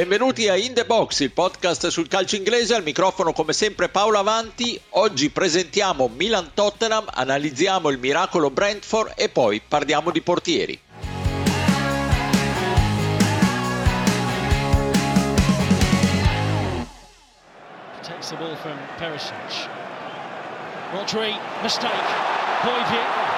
Benvenuti a In The Box, il podcast sul calcio inglese, al microfono come sempre Paolo Avanti. Oggi presentiamo Milan-Tottenham, analizziamo il miracolo Brentford e poi parliamo di portieri. Takes the ball from Perisic. Rodri, mistake. Boyd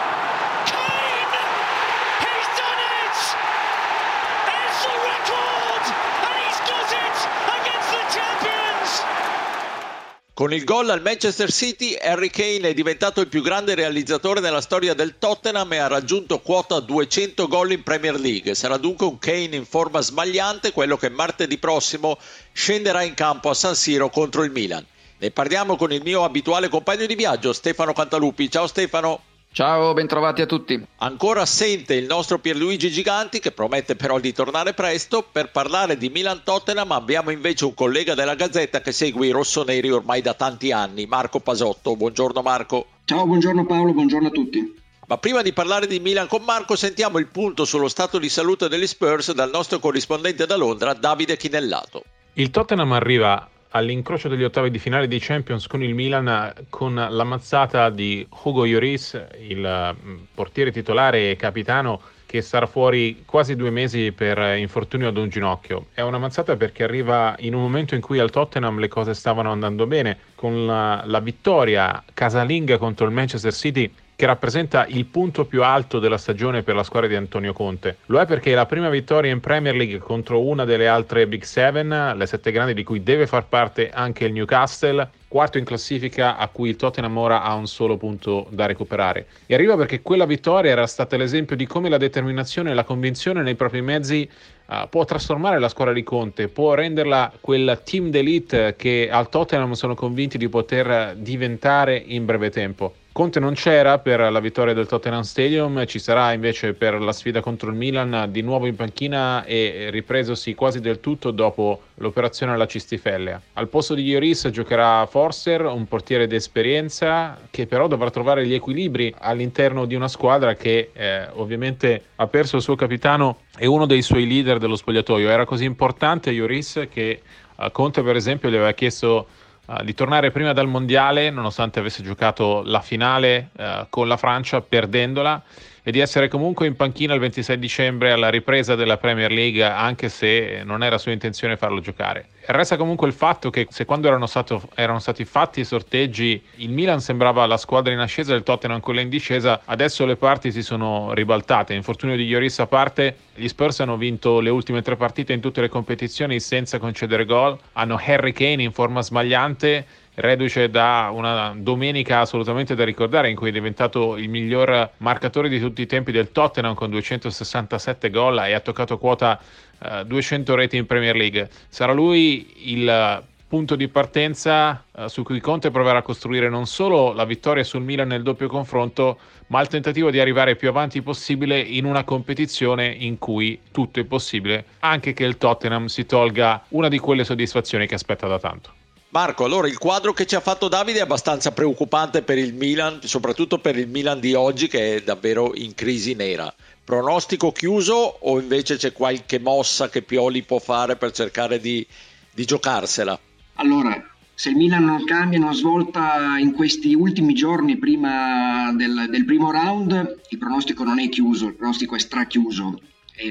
Con il gol al Manchester City, Harry Kane è diventato il più grande realizzatore nella storia del Tottenham e ha raggiunto quota 200 gol in Premier League. Sarà dunque un Kane in forma sbagliante, quello che martedì prossimo scenderà in campo a San Siro contro il Milan. Ne parliamo con il mio abituale compagno di viaggio, Stefano Cantalupi. Ciao Stefano. Ciao, bentrovati a tutti. Ancora assente il nostro Pierluigi Giganti, che promette però di tornare presto. Per parlare di Milan-Tottenham abbiamo invece un collega della Gazzetta che segue i rossoneri ormai da tanti anni, Marco Pasotto. Buongiorno Marco. Ciao, buongiorno Paolo, buongiorno a tutti. Ma prima di parlare di Milan con Marco, sentiamo il punto sullo stato di salute degli Spurs dal nostro corrispondente da Londra, Davide Chinellato. Il Tottenham arriva all'incrocio degli ottavi di finale di Champions con il Milan con la mazzata di Hugo Lloris, il mm, portiere titolare e capitano che sarà fuori quasi due mesi per infortunio ad un ginocchio. È una mazzata perché arriva in un momento in cui al Tottenham le cose stavano andando bene, con la, la vittoria casalinga contro il Manchester City che rappresenta il punto più alto della stagione per la squadra di Antonio Conte. Lo è perché è la prima vittoria in Premier League contro una delle altre Big Seven, le sette grandi di cui deve far parte anche il Newcastle, quarto in classifica a cui il Tottenham ora ha un solo punto da recuperare. E arriva perché quella vittoria era stata l'esempio di come la determinazione e la convinzione nei propri mezzi uh, può trasformare la squadra di Conte, può renderla quel team d'elite che al Tottenham sono convinti di poter diventare in breve tempo. Conte non c'era per la vittoria del Tottenham Stadium, ci sarà invece per la sfida contro il Milan di nuovo in panchina e ripresosi quasi del tutto dopo l'operazione alla cistifellea. Al posto di Ioris giocherà Forster, un portiere d'esperienza che però dovrà trovare gli equilibri all'interno di una squadra che eh, ovviamente ha perso il suo capitano e uno dei suoi leader dello spogliatoio. Era così importante Ioris che eh, Conte per esempio gli aveva chiesto uh, di tornare prima dal mondiale, nonostante avesse giocato la finale uh, con la Francia perdendola e di essere comunque in panchina il 26 dicembre alla ripresa della Premier League, anche se non era sua intenzione farlo giocare. Resta comunque il fatto che se quando erano, stato, erano stati fatti i sorteggi il Milan sembrava la squadra in ascesa e il Tottenham quella in discesa, adesso le parti si sono ribaltate. Infortunio di Lloris a parte, gli Spurs hanno vinto le ultime tre partite in tutte le competizioni senza concedere gol, hanno Harry Kane in forma sbagliante reduce da una domenica assolutamente da ricordare in cui è diventato il miglior marcatore di tutti i tempi del Tottenham con 267 gol e ha toccato quota uh, 200 reti in Premier League. Sarà lui il punto di partenza uh, su cui Conte proverà a costruire non solo la vittoria sul Milan nel doppio confronto, ma il tentativo di arrivare più avanti possibile in una competizione in cui tutto è possibile, anche che il Tottenham si tolga una di quelle soddisfazioni che aspetta da tanto. Marco, allora il quadro che ci ha fatto Davide è abbastanza preoccupante per il Milan, soprattutto per il Milan di oggi che è davvero in crisi nera. Pronostico chiuso o invece c'è qualche mossa che Pioli può fare per cercare di, di giocarsela? Allora, se il Milan non cambia, non svolta in questi ultimi giorni prima del, del primo round, il pronostico non è chiuso, il pronostico è strachiuso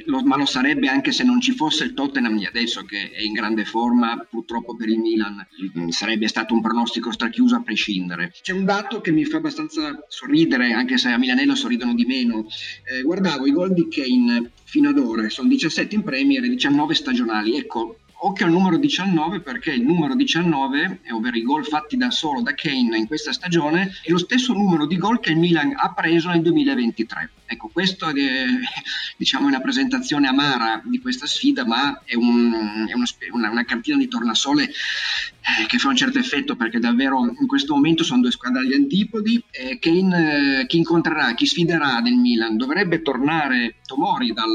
lo, ma lo sarebbe anche se non ci fosse il Tottenham di adesso che è in grande forma purtroppo per il Milan mm, sarebbe stato un pronostico strachiuso a prescindere. C'è un dato che mi fa abbastanza sorridere anche se a Milanello sorridono di meno. Eh, guardavo i gol di Kane fino ad ora sono 17 in Premier e 19 stagionali. Ecco Occhio al numero 19 perché il numero 19, ovvero i gol fatti da solo da Kane in questa stagione, è lo stesso numero di gol che il Milan ha preso nel 2023. Ecco, questa è diciamo, una presentazione amara di questa sfida, ma è, un, è una, una, cartina di tornasole eh, che fa un certo effetto perché davvero in questo momento sono due squadre agli antipodi. Eh, Kane, eh, chi incontrerà, chi sfiderà del Milan, dovrebbe tornare Tomori dal,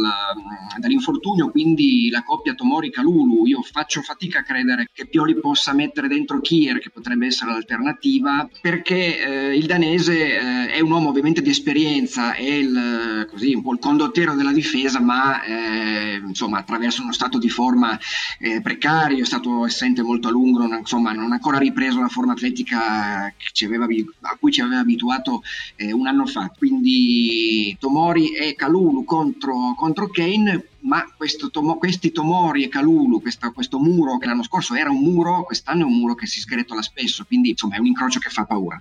dall'infortunio, quindi la coppia Tomori-Calulu. Io faccio fatica a credere che Pioli possa mettere dentro Kier, che potrebbe essere l'alternativa, perché eh, il danese è un uomo ovviamente di esperienza, è il il, così, un po' il condottiero della difesa, ma eh, insomma, attraverso uno stato di forma eh, precario, è stato assente molto a lungo, non, insomma, non ha ancora ripreso la forma atletica aveva, a cui ci aveva abituato eh, un anno fa. Quindi Tomori e Calulu contro, contro Kane ma tomo, questi Tomori e Calulu, questa, questo muro che l'anno scorso era un muro, quest'anno è un muro che si sgretola spesso, quindi insomma è un incrocio che fa paura.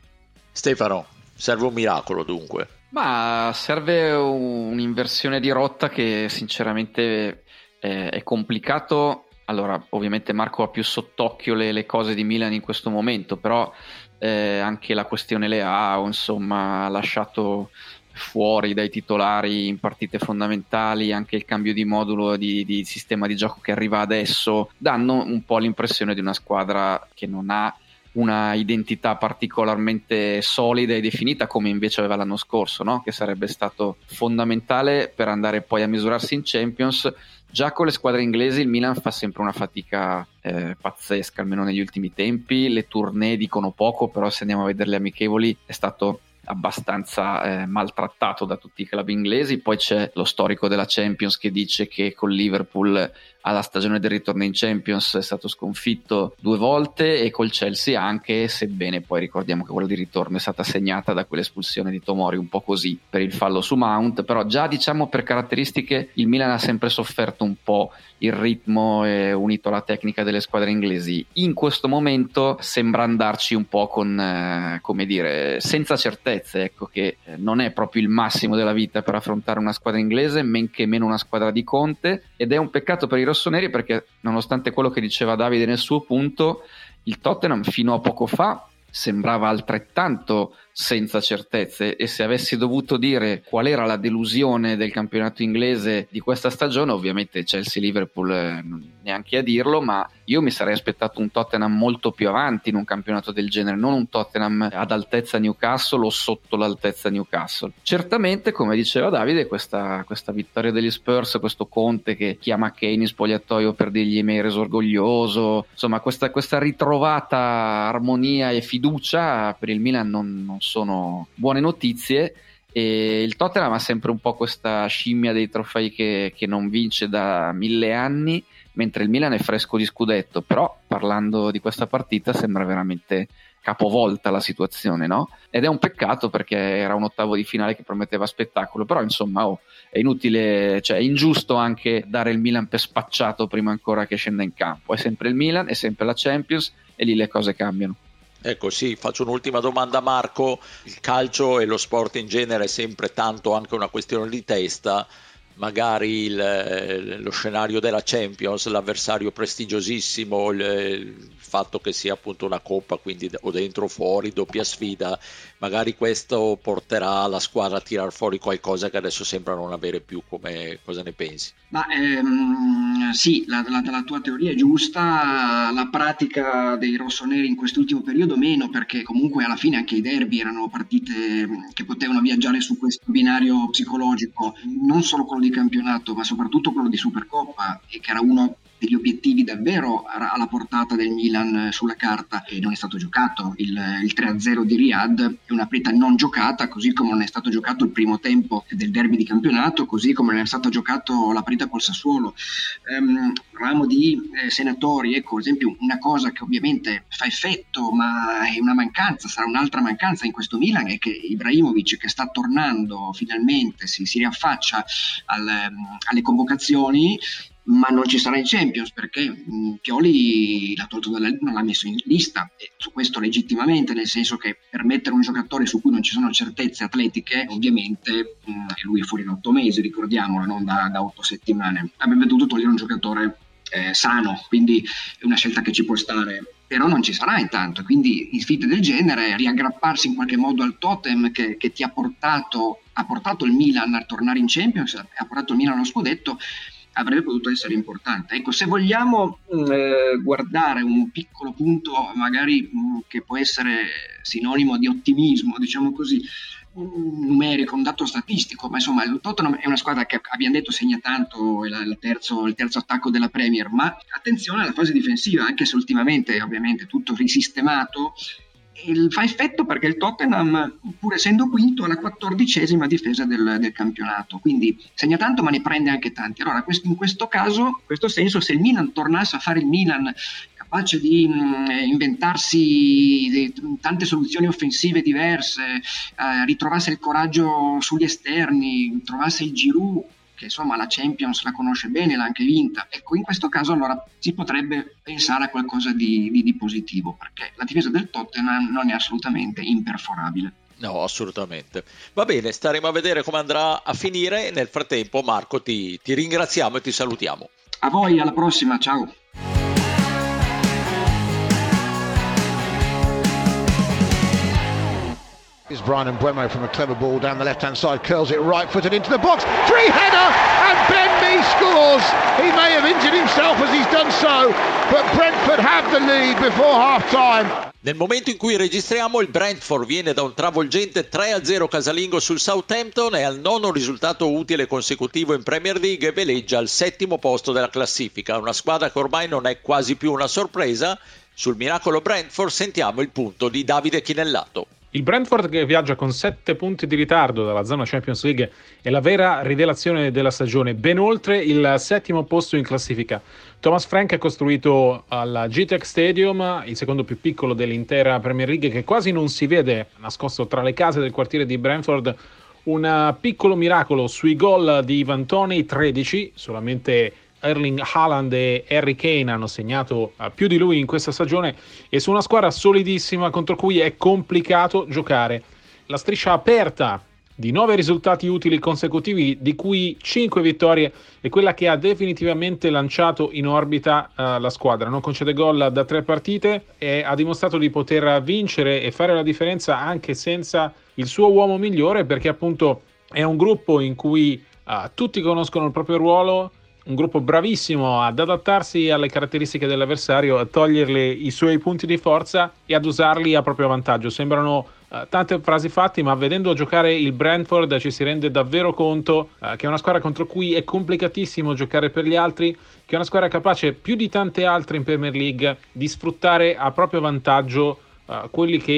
Stefano, serve un miracolo dunque. Ma serve un'inversione di rotta che sinceramente è, è complicato. Allora, ovviamente Marco ha più sott'occhio le, le cose di Milan in questo momento, però eh, anche la questione Leao, insomma, ha lasciato fuori dai titolari in partite fondamentali, anche il cambio di modulo di, di sistema di gioco che arriva adesso, danno un po' l'impressione di una squadra che non ha una identità particolarmente solida e definita come invece aveva l'anno scorso, no? che sarebbe stato fondamentale per andare poi a misurarsi in Champions. Già con le squadre inglesi il Milan fa sempre una fatica eh, pazzesca, almeno negli ultimi tempi. Le tournée dicono poco, però se andiamo a vedere le amichevoli è stato abbastanza eh, maltrattato da tutti i club inglesi. Poi c'è lo storico della Champions che dice che con Liverpool alla stagione del ritorno in Champions è stato sconfitto due volte e col Chelsea anche, sebbene poi ricordiamo che quella di ritorno è stata segnata da quell'espulsione di Tomori un po' così per il fallo su Mount, però già diciamo per caratteristiche il Milan ha sempre sofferto un po' il ritmo e unito alla tecnica delle squadre inglesi. In questo momento sembra andarci un po' con, eh, come dire, senza certezze, ecco che eh, non è proprio il massimo della vita per affrontare una squadra inglese, men che meno una squadra di Conte ed è un peccato per i rossoneri perché nonostante quello che diceva Davide nel suo punto, il Tottenham fino a poco fa sembrava altrettanto senza certezze e se avessi dovuto dire qual era la delusione del campionato inglese di questa stagione, ovviamente Chelsea-Liverpool eh, neanche a dirlo, ma io mi sarei aspettato un Tottenham molto più avanti in un campionato del genere, non un Tottenham ad altezza Newcastle o sotto l'altezza Newcastle. Certamente, come diceva Davide, questa, questa vittoria degli Spurs, questo Conte che chiama Kane in spogliatoio per dirgli mi hai reso orgoglioso, insomma questa, questa ritrovata armonia e fiducia per il Milan non, non sono buone notizie. E il Tottenham ha sempre un po' questa scimmia dei trofei che, che, non vince da mille anni, mentre il Milan è fresco di scudetto. Però parlando di questa partita sembra veramente capovolta la situazione, no? Ed è un peccato perché era un ottavo di finale che prometteva spettacolo. Però insomma, oh, è inutile, cioè è ingiusto anche dare il Milan per spacciato prima ancora che scenda in campo. È sempre il Milan, è sempre la Champions e lì le cose cambiano. Ecco sì, faccio un'ultima domanda a Marco, il calcio e lo sport in genere è sempre tanto anche una questione di testa, magari il, eh, lo scenario della Champions, l'avversario prestigiosissimo, il, il, fatto che sia appunto una coppa, quindi o dentro o fuori, doppia sfida, magari questo porterà la squadra a tirar fuori qualcosa che adesso sembra non avere più, come cosa ne pensi? Ma ehm, sì, la, la, la, tua teoria è giusta, la pratica dei rossoneri in quest'ultimo periodo meno, perché comunque alla fine anche i derby erano partite che potevano viaggiare su questo binario psicologico, non solo quello di campionato, ma soprattutto quello di Supercoppa, che era uno degli obiettivi davvero alla portata del Milan sulla carta e non è stato giocato. Il, il 3-0 di Riyadh è una partita non giocata, così come non è stato giocato il primo tempo del derby di campionato, così come non è stato giocato la partita col Sassuolo. Um, parlavamo di eh, senatori, ecco, ad esempio una cosa che ovviamente fa effetto, ma è una mancanza, sarà un'altra mancanza in questo Milan, è che Ibrahimovic che sta tornando finalmente, si, si riaffaccia al, alle convocazioni ma non ci sarà in Champions perché mh, Pioli l'ha tolto dalla, non l'ha messo in lista. E su questo legittimamente nel senso che per mettere un giocatore su cui non ci sono certezze atletiche ovviamente mh, lui è fuori da otto mesi ricordiamolo non da, da otto settimane. Avrebbe dovuto togliere un giocatore eh, sano quindi è una scelta che ci può stare. Però non ci sarà intanto quindi in sfide del genere riaggrapparsi in qualche modo al totem che, che ti ha portato ha portato il Milan a tornare in Champions ha portato il Milan allo scudetto avrebbe potuto essere importante. Ecco, se vogliamo mm, eh, guardare un piccolo punto, magari mm, che può essere sinonimo di ottimismo, diciamo così, un numerico, un dato statistico, ma insomma il Tottenham è una squadra che abbiamo detto segna tanto il, terzo, il terzo attacco della Premier, ma attenzione alla fase difensiva, anche se ultimamente ovviamente tutto risistemato, il, fa effetto perché il Tottenham, pur essendo quinto, ha la quattordicesima difesa del, del, campionato, quindi segna tanto ma ne prende anche tanti. Allora, questo, in questo caso, in questo senso, se il Milan tornasse a fare il Milan capace di mh, mm, inventarsi de, tante soluzioni offensive diverse, eh, ritrovasse il coraggio sugli esterni, trovasse il Giroud che insomma la Champions la conosce bene, l'ha anche vinta. Ecco, in questo caso allora si potrebbe pensare a qualcosa di, di, di positivo, perché la difesa del Tottenham non è assolutamente imperforabile. No, assolutamente. Va bene, staremo a vedere come andrà a finire. Nel frattempo, Marco, ti, ti ringraziamo e ti salutiamo. A voi, alla prossima, ciao. Is Brian Mbuemo from a clever ball down the left-hand side, curls it right-footed into the box, three header, and Ben Mee scores. He may have injured himself as he's done so, but Brentford have the lead before half-time. Nel momento in cui registriamo il Brentford viene da un travolgente 3-0 casalingo sul Southampton e al nono risultato utile consecutivo in Premier League veleggia al settimo posto della classifica, una squadra che ormai non è quasi più una sorpresa. Sul miracolo Brentford sentiamo il punto di Davide Chinellato. Il Brentford che viaggia con 7 punti di ritardo dalla zona Champions League è la vera rivelazione della stagione, ben oltre il settimo posto in classifica. Thomas Frank ha costruito al GTEC Stadium, il secondo più piccolo dell'intera Premier League, che quasi non si vede nascosto tra le case del quartiere di Brentford, un piccolo miracolo sui gol di Ivan Tony, 13, solamente Erling Haaland e Harry Kane hanno segnato uh, più di lui in questa stagione e su una squadra solidissima contro cui è complicato giocare. La striscia aperta di nove risultati utili consecutivi, di cui cinque vittorie, è quella che ha definitivamente lanciato in orbita uh, la squadra. Non concede gol da tre partite e ha dimostrato di poter vincere e fare la differenza anche senza il suo uomo migliore, perché appunto è un gruppo in cui uh, tutti conoscono il proprio ruolo un gruppo bravissimo ad adattarsi alle caratteristiche dell'avversario, a togliergli i suoi punti di forza e ad usarli a proprio vantaggio. Sembrano uh, tante frasi fatte, ma vedendo giocare il Brentford ci si rende davvero conto uh, che è una squadra contro cui è complicatissimo giocare per gli altri, che è una squadra capace più di tante altre in Premier League di sfruttare a proprio vantaggio uh, quelli che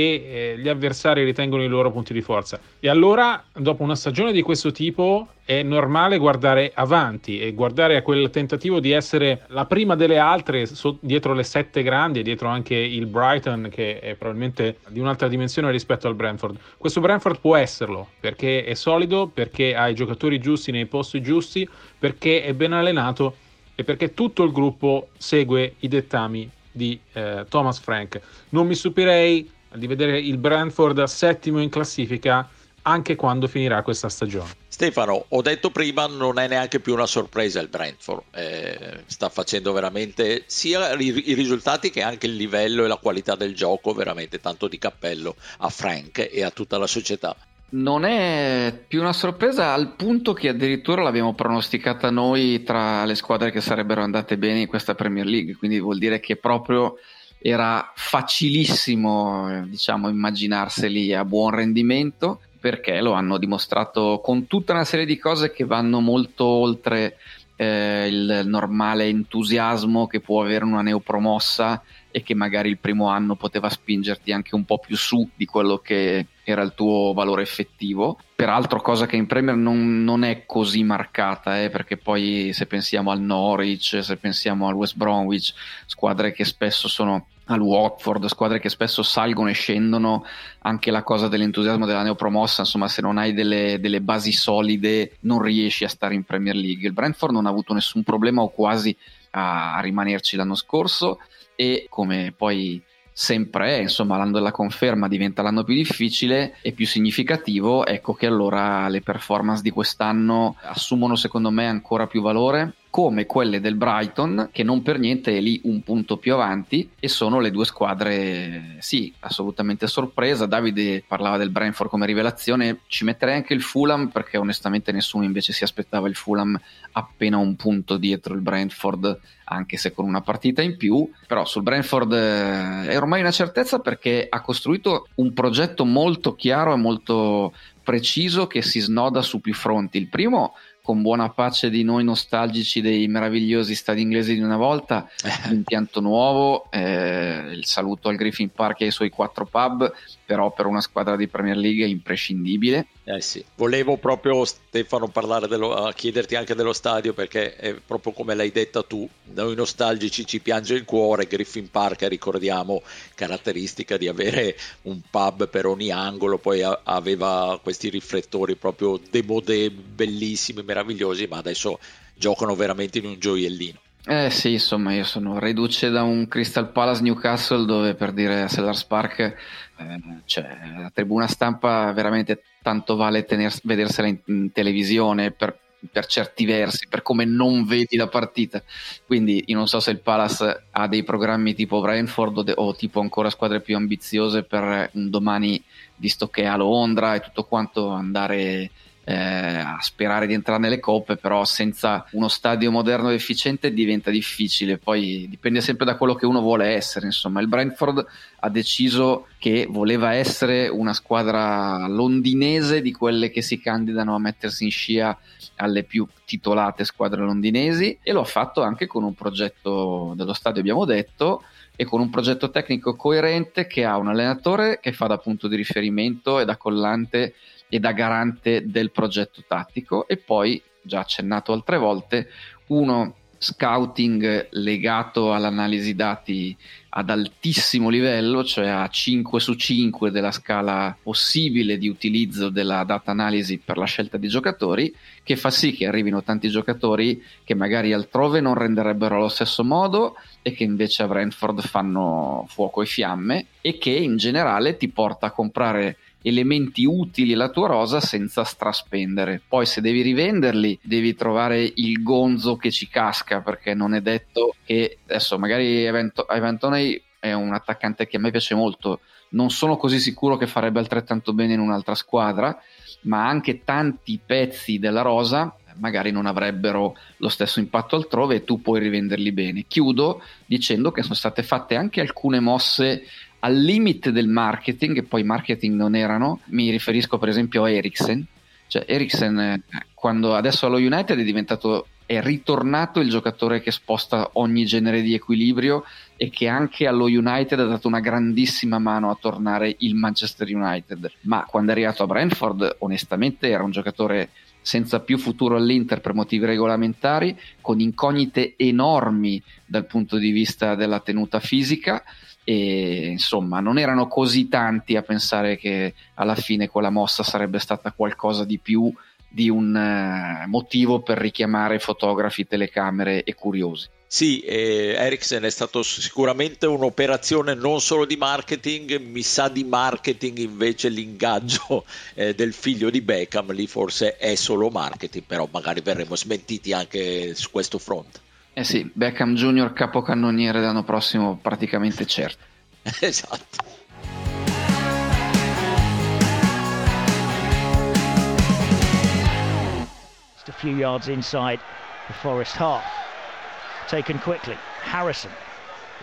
eh, gli avversari ritengono i loro punti di forza. E allora, dopo una stagione di questo tipo, è normale guardare avanti e guardare a quel tentativo di essere la prima delle altre so, dietro le sette grandi e dietro anche il Brighton che è probabilmente di un'altra dimensione rispetto al Brentford. Questo Brentford può esserlo perché è solido, perché ha i giocatori giusti nei posti giusti, perché è ben allenato e perché tutto il gruppo segue i dettami di eh, Thomas Frank. Non mi stupirei di vedere il Brentford settimo in classifica anche quando finirà questa stagione. Stefano, ho detto prima, non è neanche più una sorpresa il Brentford, eh, sta facendo veramente sia i, i, risultati che anche il livello e la qualità del gioco, veramente tanto di cappello a Frank e a tutta la società. Non è più una sorpresa al punto che addirittura l'abbiamo pronosticata noi tra le squadre che sarebbero andate bene in questa Premier League, quindi vuol dire che proprio era facilissimo diciamo immaginarseli a buon rendimento perché lo hanno dimostrato con tutta una serie di cose che vanno molto oltre eh, il normale entusiasmo che può avere una neopromossa e che magari il primo anno poteva spingerti anche un po' più su di quello che era il tuo valore effettivo. Peraltro, cosa che in Premier non, non è così marcata, eh, perché poi se pensiamo al Norwich, se pensiamo al West Bromwich, squadre che spesso sono al Watford, squadre che spesso salgono e scendono, anche la cosa dell'entusiasmo della neopromossa, insomma se non hai delle, delle, basi solide non riesci a stare in Premier League. Il Brentford non ha avuto nessun problema o quasi a, rimanerci l'anno scorso e come poi sempre è, insomma l'anno della conferma diventa l'anno più difficile e più significativo, ecco che allora le performance di quest'anno assumono secondo me ancora più valore come quelle del Brighton, che non per niente è lì un punto più avanti, e sono le due squadre, sì, assolutamente sorpresa. Davide parlava del Brentford come rivelazione, ci metterei anche il Fulham, perché onestamente nessuno invece si aspettava il Fulham appena un punto dietro il Brentford, anche se con una partita in più. Però sul Brentford eh, è ormai una certezza perché ha costruito un progetto molto chiaro e molto preciso che si snoda su più fronti. Il primo con buona pace di noi nostalgici dei meravigliosi stadi inglesi di una volta, l'impianto nuovo, eh, il saluto al Griffin Park e ai suoi quattro pub, però per una squadra di Premier League è imprescindibile. Eh sì, volevo proprio Stefano parlare dello, chiederti anche dello stadio perché è proprio come l'hai detta tu, noi nostalgici ci piange il cuore, Griffin Park ricordiamo caratteristica di avere un pub per ogni angolo, poi aveva questi riflettori proprio demodé bellissimi, meravigliosi, ma adesso giocano veramente in un gioiellino. Eh sì, insomma, io sono riduce da un Crystal Palace Newcastle dove per dire Sellars Park, eh, cioè, la tribuna stampa veramente tanto vale tener, vedersela in, in televisione per, per, certi versi, per come non vedi la partita. Quindi io non so se il Palace ha dei programmi tipo Brentford o, de, o tipo ancora squadre più ambiziose per un domani, visto che è a Londra e tutto quanto andare eh, a sperare di entrare nelle coppe, però senza uno stadio moderno e efficiente diventa difficile. Poi dipende sempre da quello che uno vuole essere. Insomma, il Brentford ha deciso che voleva essere una squadra londinese di quelle che si candidano a mettersi in scia alle più titolate squadre londinesi e lo ha fatto anche con un progetto dello stadio, abbiamo detto e con un progetto tecnico coerente che ha un allenatore che fa da punto di riferimento e da collante e da garante del progetto tattico. E poi, già accennato altre volte, uno scouting legato all'analisi dati ad altissimo livello, cioè a 5 su 5 della scala possibile di utilizzo della data analisi per la scelta di giocatori, che fa sì che arrivino tanti giocatori che magari altrove non renderebbero allo stesso modo e che invece a Brentford fanno fuoco e fiamme e che in generale ti porta a comprare elementi utili alla tua rosa senza straspendere. Poi se devi rivenderli, devi trovare il gonzo che ci casca, perché non è detto che adesso magari Evan Toney è un attaccante che a me piace molto. Non sono così sicuro che farebbe altrettanto bene in un'altra squadra, ma anche tanti pezzi della rosa magari non avrebbero lo stesso impatto altrove e tu puoi rivenderli bene. Chiudo dicendo che sono state fatte anche alcune mosse al limite del marketing, e poi marketing non erano, mi riferisco per esempio a Eriksen, cioè Eriksen eh, quando adesso allo United è diventato è ritornato il giocatore che sposta ogni genere di equilibrio e che anche allo United ha dato una grandissima mano a tornare il Manchester United. Ma quando è arrivato a Brentford, onestamente, era un giocatore senza più futuro all'Inter per motivi regolamentari, con incognite enormi dal punto di vista della tenuta fisica e insomma non erano così tanti a pensare che alla fine quella mossa sarebbe stata qualcosa di più di un uh, motivo per richiamare fotografi, telecamere e curiosi. Sì, eh, Ericsson è stato sicuramente un'operazione non solo di marketing, mi sa di marketing invece l'ingaggio eh, del figlio di Beckham, lì forse è solo marketing, però magari verremo smentiti anche su questo fronte. Eh sì, Beckham Junior capocannoniere l'anno prossimo praticamente certo. esatto. Just a few yards inside the Forest half. Taken quickly. Harrison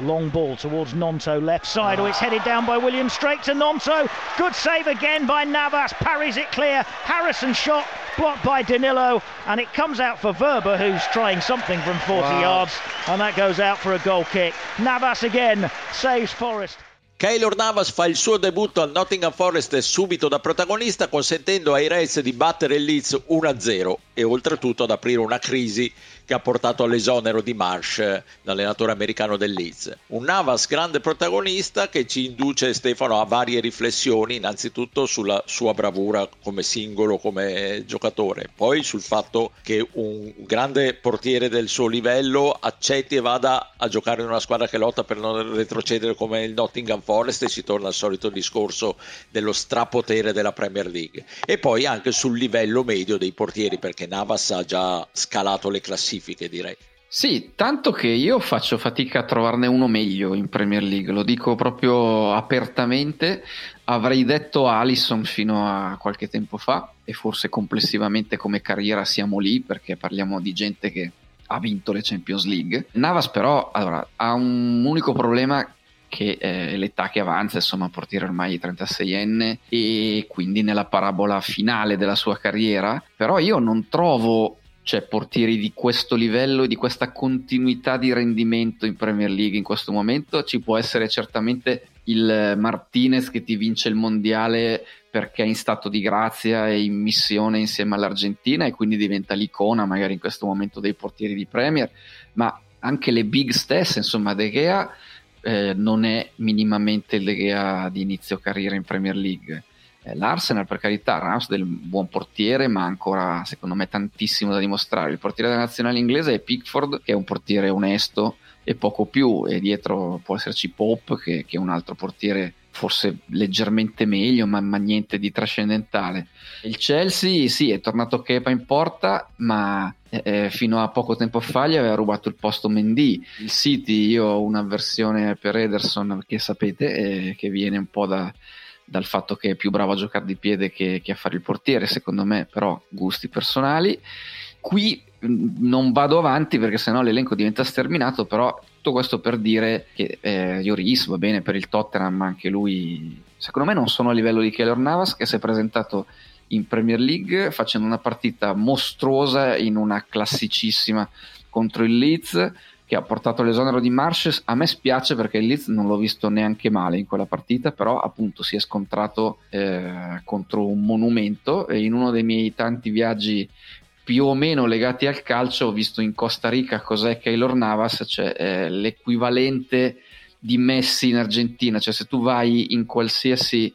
Long ball towards Nonto, left side. Oh, it's headed down by Williams, straight to Nonto. Good save again by Navas, parries it clear. Harrison shot, blocked by Danilo, and it comes out for Verba, who's trying something from 40 wow. yards, and that goes out for a goal kick. Navas again saves Forest. Keylor Navas fa il suo debutto al Nottingham Forest subito da protagonista consentendo ai Reds di battere il Leeds 1-0 e oltretutto ad aprire una crisi che ha portato all'esonero di Marsh, l'allenatore americano del Leeds. Un Navas grande protagonista che ci induce Stefano a varie riflessioni, innanzitutto sulla sua bravura come singolo, come giocatore, poi sul fatto che un grande portiere del suo livello accetti e vada a giocare in una squadra che lotta per non retrocedere come il Nottingham Forest e si torna al solito discorso dello strapotere della Premier League. E poi anche sul livello medio dei portieri perché Navas ha già scalato le classifiche classifiche, direi. Sì, tanto che io faccio fatica a trovarne uno meglio in Premier League, lo dico proprio apertamente. Avrei detto Alisson fino a qualche tempo fa e forse complessivamente come carriera siamo lì perché parliamo di gente che ha vinto le Champions League. Navas però allora, ha un unico problema che è l'età che avanza, insomma, portiere ormai 36enne e quindi nella parabola finale della sua carriera, però io non trovo cioè portieri di questo livello, di questa continuità di rendimento in Premier League in questo momento, ci può essere certamente il Martinez che ti vince il mondiale perché è in stato di grazia e in missione insieme all'Argentina e quindi diventa l'icona magari in questo momento dei portieri di Premier, ma anche le big stesse, insomma De Gea eh, non è minimamente il De Gea di inizio carriera in Premier League. eh, L'Arsenal, per carità, Ramsdale è un buon portiere, ma ancora secondo me tantissimo da dimostrare. Il portiere della nazionale inglese è Pickford, che è un portiere onesto e poco più, e dietro può esserci Pope, che, che è un altro portiere forse leggermente meglio, ma, ma, niente di trascendentale. Il Chelsea, sì, è tornato Kepa in porta, ma eh, eh, fino a poco tempo fa gli aveva rubato il posto Mendy. Il City, io ho un'avversione per Ederson, che sapete, eh, che viene un po' da dal fatto che è più bravo a giocare di piede che, che a fare il portiere, secondo me, però gusti personali. Qui mm, non vado avanti perché sennò l'elenco diventa sterminato, però tutto questo per dire che eh, Lloris va bene per il Tottenham, ma anche lui, secondo me non sono a livello di Keller Navas che si è presentato in Premier League facendo una partita mostruosa in una classicissima contro il Leeds che ha portato l'esonero di Marshes. A me spiace perché il Leeds non l'ho visto neanche male in quella partita, però appunto si è scontrato eh, contro un monumento e in uno dei miei tanti viaggi più o meno legati al calcio ho visto in Costa Rica cos'è Keylor Navas, cioè eh, l'equivalente di Messi in Argentina, cioè se tu vai in qualsiasi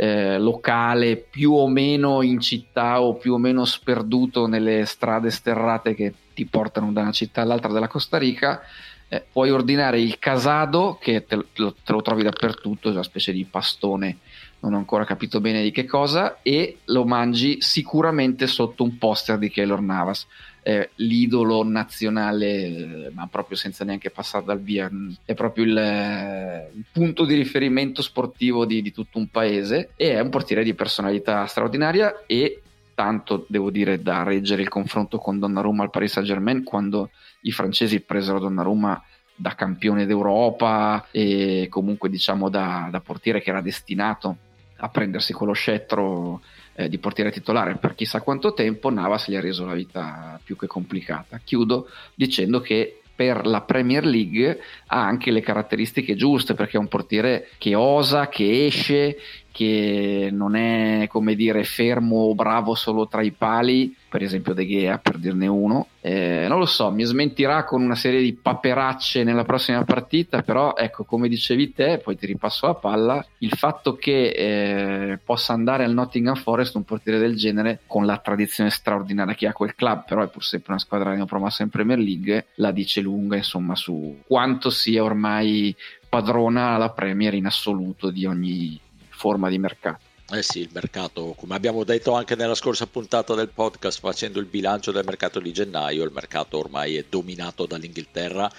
eh, locale più o meno in città o più o meno sperduto nelle strade sterrate che ti portano da una città all'altra della Costa Rica, eh, puoi ordinare il casado, che te lo, te lo trovi dappertutto, è una specie di pastone, non ho ancora capito bene di che cosa, e lo mangi sicuramente sotto un poster di Keylor Navas. Eh, l'idolo nazionale, ma proprio senza neanche passare dal via, è proprio il, il punto di riferimento sportivo di, di, tutto un paese e è un portiere di personalità straordinaria e tanto devo dire da reggere il confronto con Donnarumma al Paris Saint Germain quando i francesi presero Donnarumma da campione d'Europa e comunque diciamo da, da portiere che era destinato a prendersi quello scettro eh, di portiere titolare per chissà quanto tempo, Navas gli ha reso la vita più che complicata. Chiudo dicendo che per la Premier League ha anche le caratteristiche giuste perché è un portiere che osa, che esce, che non è come dire fermo o bravo solo tra i pali, per esempio De Gea per dirne uno. Eh, non lo so, mi smentirà con una serie di paperacce nella prossima partita, però ecco, come dicevi te, poi ti ripasso la palla, il fatto che eh, possa andare al Nottingham Forest un portiere del genere con la tradizione straordinaria che ha quel club, però è pur sempre una squadra neopromossa in Premier League, la dice lunga insomma su quanto sia ormai padrona la Premier in assoluto di ogni forma di mercato. Eh sì, il mercato, come abbiamo detto anche nella scorsa puntata del podcast, facendo il bilancio del mercato di gennaio, il mercato ormai è dominato dall'Inghilterra,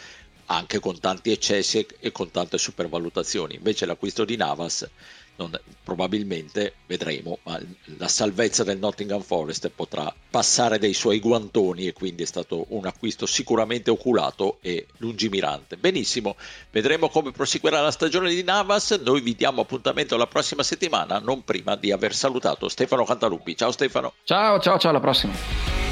anche con tanti eccessi e con tante supervalutazioni. Invece l'acquisto di Navas non, probabilmente vedremo, ma la salvezza del Nottingham Forest potrà passare dei suoi guantoni e quindi è stato un acquisto sicuramente oculato e lungimirante. Benissimo, vedremo come proseguirà la stagione di Navas, noi vi diamo appuntamento la prossima settimana, non prima di aver salutato Stefano Cantaluppi. Ciao Stefano. Ciao, ciao, ciao, alla prossima.